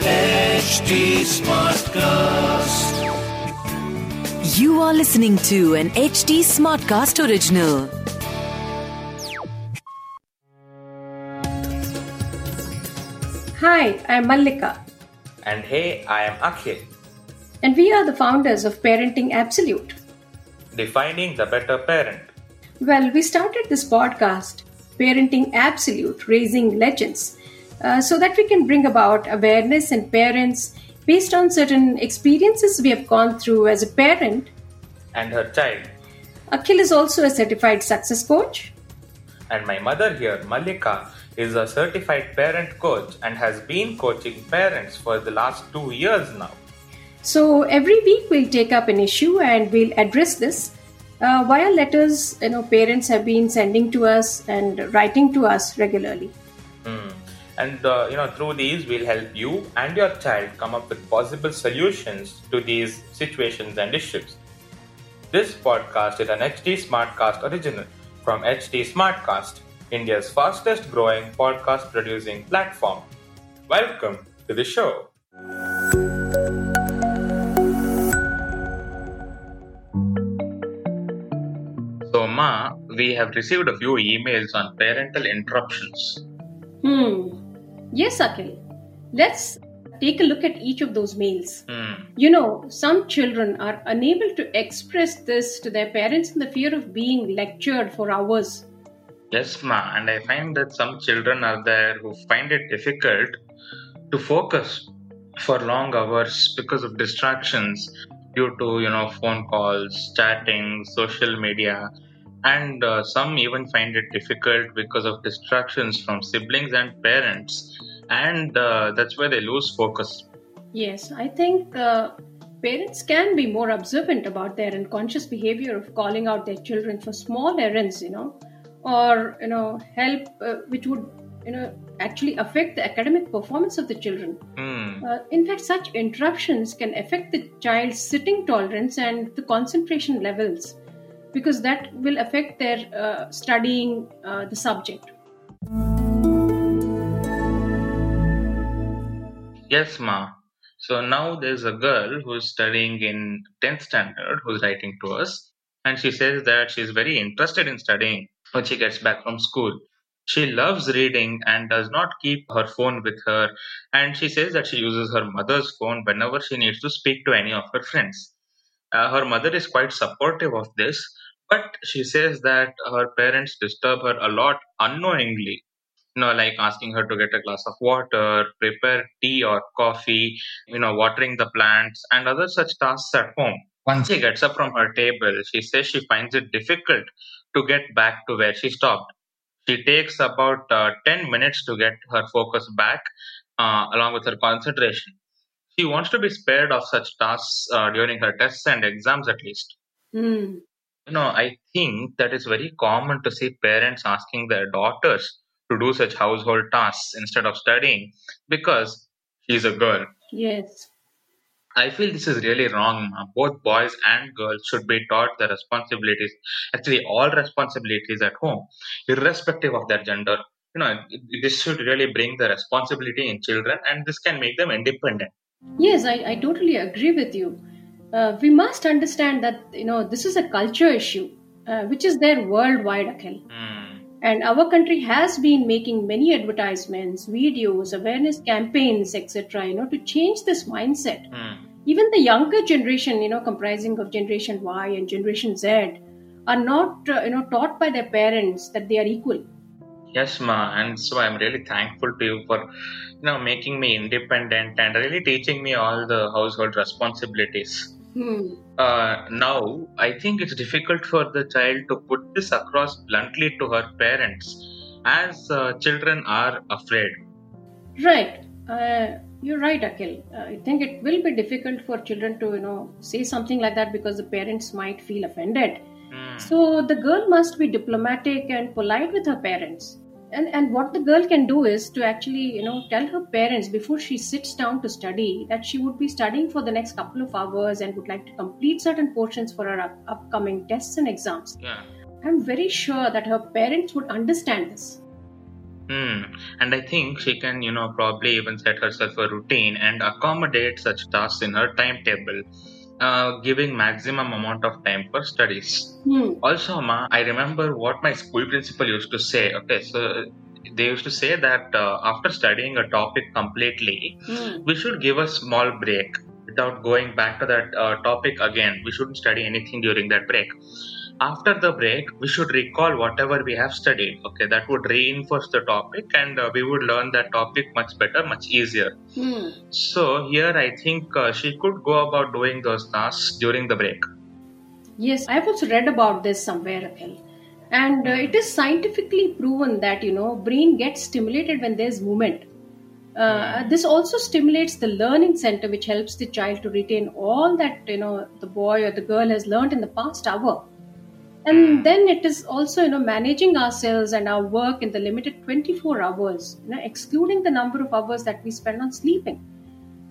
HT Smartcast. You are listening to an HT Smartcast original. Hi, I'm Mallika, And hey, I am Akhil, and we are the founders of Parenting Absolute. defining the better parent. Well, we started this podcast, Parenting Absolute Raising Legends, uh, so that we can bring about awareness in parents based on certain experiences we have gone through as a parent. And her child. Akhil is also a certified success coach. And my mother here, Mallika, is a certified parent coach and has been coaching parents for the last two years now. So every week we'll take up an issue and we'll address this uh, via letters. You know, parents have been sending to us and writing to us regularly. And uh, you know, through these, we'll help you and your child come up with possible solutions to these situations and issues. This podcast is an HT Smartcast original from HT Smartcast, India's fastest growing podcast producing platform. Welcome to the show. So, Ma, we have received a few emails on parental interruptions. Hmm. Yes, Akhil. Let's take a look at each of those mails. Hmm. You know, some children are unable to express this to their parents in the fear of being lectured for hours. Yes, ma, and I find that some children are there who find it difficult to focus for long hours because of distractions due to you know phone calls, chatting, social media, and uh, some even find it difficult because of distractions from siblings and parents, and uh, that's where they lose focus. Yes, I think uh, parents can be more observant about their unconscious behavior of calling out their children for small errands, you know, or you know, help uh, which would you know actually affect the academic performance of the children. Uh, in fact, such interruptions can affect the child's sitting tolerance and the concentration levels because that will affect their uh, studying uh, the subject. Yes, ma. So now there's a girl who's studying in 10th standard who's writing to us, and she says that she's very interested in studying when she gets back from school. She loves reading and does not keep her phone with her, and she says that she uses her mother's phone whenever she needs to speak to any of her friends. Uh, her mother is quite supportive of this, but she says that her parents disturb her a lot unknowingly you know, like asking her to get a glass of water, prepare tea or coffee, you know, watering the plants, and other such tasks at home. Once she gets up from her table, she says she finds it difficult to get back to where she stopped. She takes about uh, 10 minutes to get her focus back, uh, along with her concentration. She wants to be spared of such tasks uh, during her tests and exams, at least. Hmm. You know, I think that it's very common to see parents asking their daughters to do such household tasks instead of studying because she's a girl. Yes. I feel this is really wrong. ma. Both boys and girls should be taught the responsibilities, actually, all responsibilities at home, irrespective of their gender. You know, this should really bring the responsibility in children and this can make them independent. Yes, I, I totally agree with you. Uh, we must understand that you know this is a culture issue, uh, which is there worldwide, Akhil. Hmm. And our country has been making many advertisements, videos, awareness campaigns, etc. You know, to change this mindset. Hmm. Even the younger generation, you know, comprising of Generation Y and Generation Z, are not uh, you know taught by their parents that they are equal. Yes, ma, and so I'm really thankful to you for, you know, making me independent and really teaching me all the household responsibilities. Hmm. Uh, now, I think it's difficult for the child to put this across bluntly to her parents, as uh, children are afraid. Right. Uh, you're right, Akhil. Uh, I think it will be difficult for children to, you know, say something like that because the parents might feel offended. Hmm. So the girl must be diplomatic and polite with her parents. And and what the girl can do is to actually, you know, tell her parents before she sits down to study that she would be studying for the next couple of hours and would like to complete certain portions for her up- upcoming tests and exams. Yeah. I'm very sure that her parents would understand this. Hmm. And I think she can, you know, probably even set herself a routine and accommodate such tasks in her timetable, uh, giving maximum amount of time for studies. Hmm. Also, Ma, I remember what my school principal used to say. Okay, so they used to say that uh, after studying a topic completely, Hmm. we should give a small break without going back to that uh, topic again. We shouldn't study anything during that break. After the break, we should recall whatever we have studied. Okay, that would reinforce the topic and uh, we would learn that topic much better, much easier. Hmm. So, here I think uh, she could go about doing those tasks during the break. Yes, I've also read about this somewhere, Akhil. And uh, it is scientifically proven that, you know, brain gets stimulated when there's movement. Uh, this also stimulates the learning center, which helps the child to retain all that, you know, the boy or the girl has learned in the past hour. And then it is also, you know, managing ourselves and our work in the limited 24 hours, you know, excluding the number of hours that we spend on sleeping.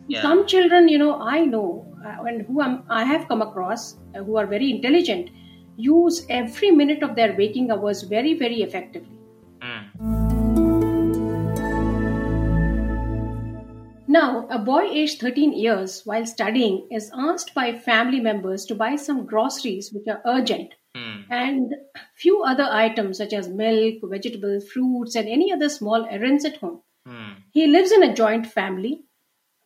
Yeah. Some children, you know, I know uh, and who I'm, I have come across uh, who are very intelligent use every minute of their waking hours very, very effectively. Hmm. Now, a boy aged 13 years while studying is asked by family members to buy some groceries which are urgent. And few other items such as milk, vegetables, fruits, and any other small errands at home. Hmm. He lives in a joint family.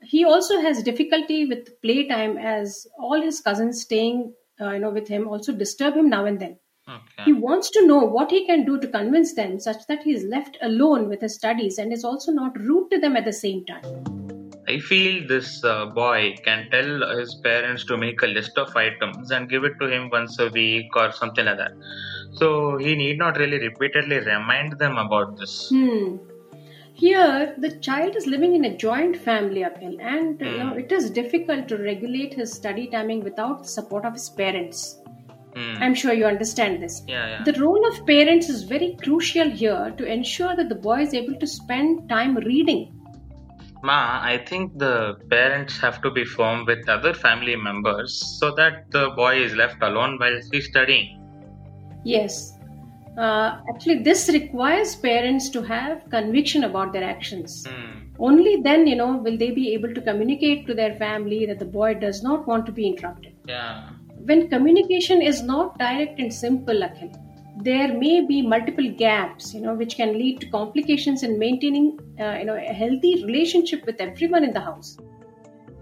He also has difficulty with playtime as all his cousins staying uh, you know with him also disturb him now and then. Okay. He wants to know what he can do to convince them such that he is left alone with his studies and is also not rude to them at the same time. I feel this uh, boy can tell his parents to make a list of items and give it to him once a week or something like that. So he need not really repeatedly remind them about this. Hmm. Here, the child is living in a joint family, Akhil, and you know it is difficult to regulate his study timing without the support of his parents. Hmm. I'm sure you understand this. Yeah, yeah. The role of parents is very crucial here to ensure that the boy is able to spend time reading. Ma, I think the parents have to be firm with other family members so that the boy is left alone while he's studying. Yes. Uh, actually, this requires parents to have conviction about their actions. Hmm. Only then, you know, will they be able to communicate to their family that the boy does not want to be interrupted. Yeah. When communication is not direct and simple, Akhil, there may be multiple gaps, you know, which can lead to complications in maintaining, uh, you know, a healthy relationship with everyone in the house.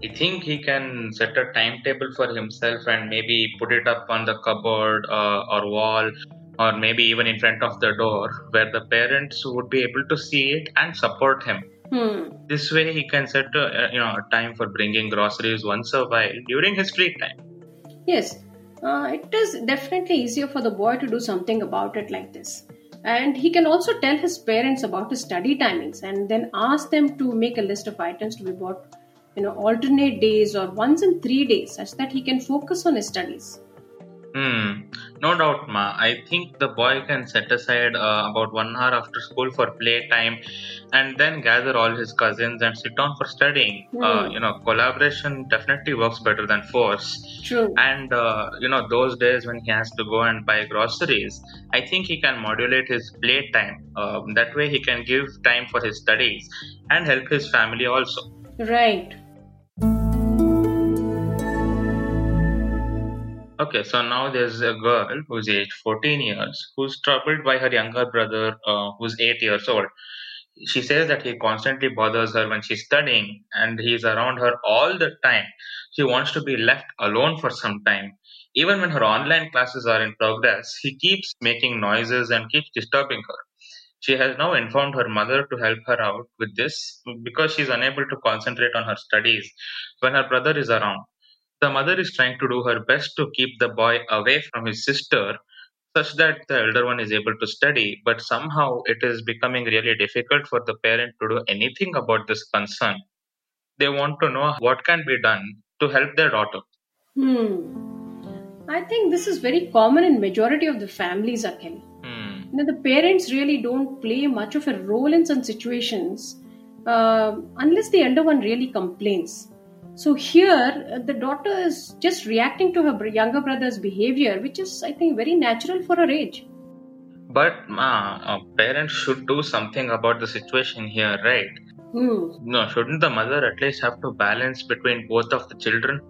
I think he can set a timetable for himself and maybe put it up on the cupboard uh, or wall or maybe even in front of the door where the parents would be able to see it and support him. Hmm. This way he can set a, you know a time for bringing groceries once a while during his free time. Yes, uh, it is definitely easier for the boy to do something about it like this. And he can also tell his parents about his study timings and then ask them to make a list of items to be bought, you know, alternate days or once in three days, such that he can focus on his studies. Hmm. No doubt, ma. I think the boy can set aside uh, about one hour after school for playtime, and then gather all his cousins and sit down for studying. Uh, Hmm. you know, collaboration definitely works better than force. True. And uh, you know, those days when he has to go and buy groceries, I think he can modulate his playtime. Um, that way, he can give time for his studies and help his family also. Right. Okay, so now there's a girl who's aged 14 years who's troubled by her younger brother uh, who's 8 years old. She says that he constantly bothers her when she's studying and he's around her all the time. She wants to be left alone for some time. Even when her online classes are in progress, he keeps making noises and keeps disturbing her. She has now informed her mother to help her out with this because she's unable to concentrate on her studies when her brother is around. The mother is trying to do her best to keep the boy away from his sister, such that the elder one is able to study, but somehow it is becoming really difficult for the parent to do anything about this concern. They want to know what can be done to help their daughter. Hmm. I think this is very common in majority of the families, Akhil. Hmm. You know, the parents really don't play much of a role in some situations uh, unless the elder one really complains. So here, uh, the daughter is just reacting to her younger brother's behavior, which is, I think, very natural for her age. But ma, uh, parents should do something about the situation here, right? Hmm. No, shouldn't the mother at least have to balance between both of the children?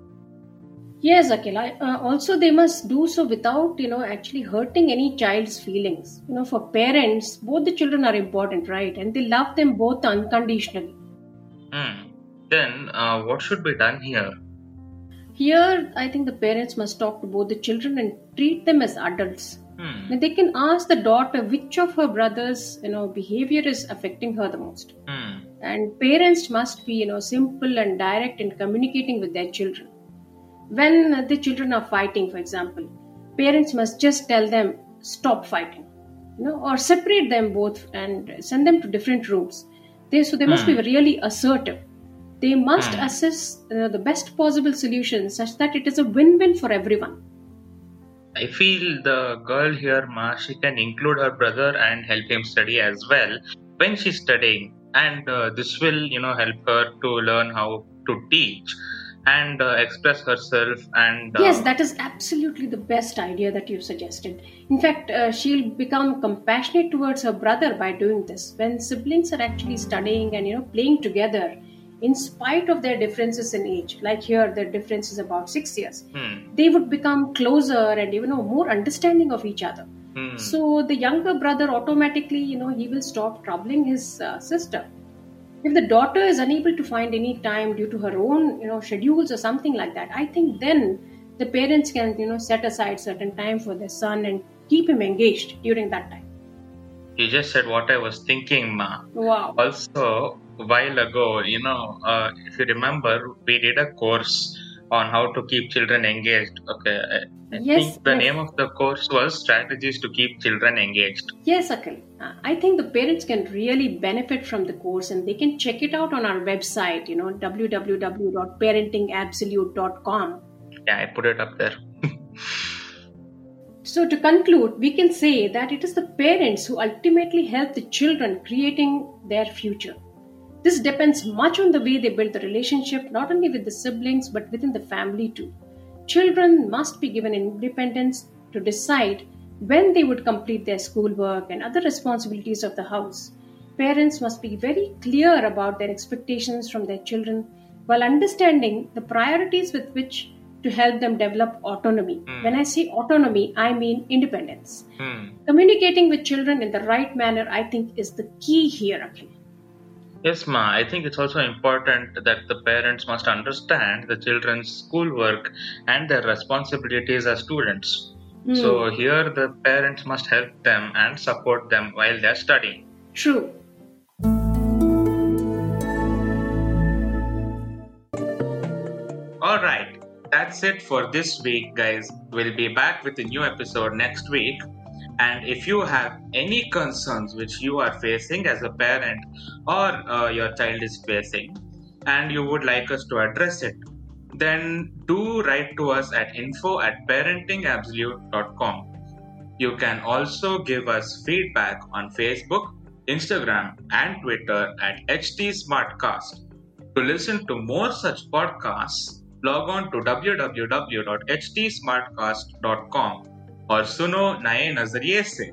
Yes, Akhil. I, uh, also, they must do so without, you know, actually hurting any child's feelings. You know, for parents, both the children are important, right? And they love them both unconditionally. Hmm. Then, uh, what should be done here? Here, I think the parents must talk to both the children and treat them as adults. Hmm. And they can ask the daughter which of her brothers, you know, behavior is affecting her the most. Hmm. And parents must be, you know, simple and direct in communicating with their children. When the children are fighting, for example, parents must just tell them stop fighting, you know, or separate them both and send them to different rooms. They so they must be really assertive. They must Hmm. assess uh, the best possible solution such that it is a win-win for everyone. I feel the girl here, Ma, she can include her brother and help him study as well when she's studying, and uh, this will, you know, help her to learn how to teach and uh, express herself. And uh, Yes, that is absolutely the best idea that you've suggested. In fact, uh, she'll become compassionate towards her brother by doing this. When siblings are actually studying and you know playing together, in spite of their differences in age, like here, the difference is about six years, hmm, they would become closer and you know more understanding of each other. hmm, So the younger brother automatically, you know, he will stop troubling his uh, sister. If the daughter is unable to find any time due to her own, you know, schedules or something like that, I think then the parents can, you know, set aside certain time for their son and keep him engaged during that time. you just said what I was thinking, Ma. Wow. Also, while ago, you know, uh, if you remember, we did a course on how to keep children engaged. Okay, I, Yes, think the yes. name of the course was Strategies to Keep Children Engaged. Yes, Akhil. Uh, I think the parents can really benefit from the course and they can check it out on our website, you know, www.parentingabsolute.com. Yeah, I put it up there. So, to conclude, we can say that it is the parents who ultimately help the children creating their future. This depends much on the way they build the relationship, not only with the siblings but within the family too. Children must be given independence to decide when they would complete their schoolwork and other responsibilities of the house. Parents must be very clear about their expectations from their children while understanding the priorities with which to help them develop autonomy. When I say autonomy, I mean independence. Hmm. Communicating with children in the right manner, I think, is the key here, Akhil. Yes, Ma. I think it's also important that the parents must understand the children's schoolwork and their responsibilities as students. Hmm. So here the parents must help them and support them while they're studying. True. All right, that's it for this week, guys. We'll be back with a new episode next week. And if you have any concerns which you are facing as a parent or uh, your child is facing, and you would like us to address it, then do write to us at info at parentingabsolute.com. You can also give us feedback on Facebook, Instagram, and Twitter at HT Smartcast. To listen to more such podcasts, log on to www.htsmartcast.com और सुनो नए नजरिए से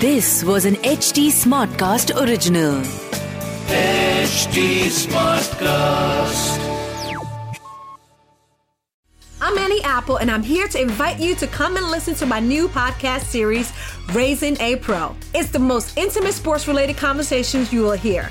This was an HT Smartcast original. HT Smartcast. I'm Annie Apple, and I'm here to invite you to come and listen to my new podcast series, Raising a Pro. It's the most intimate sports related conversations you will hear.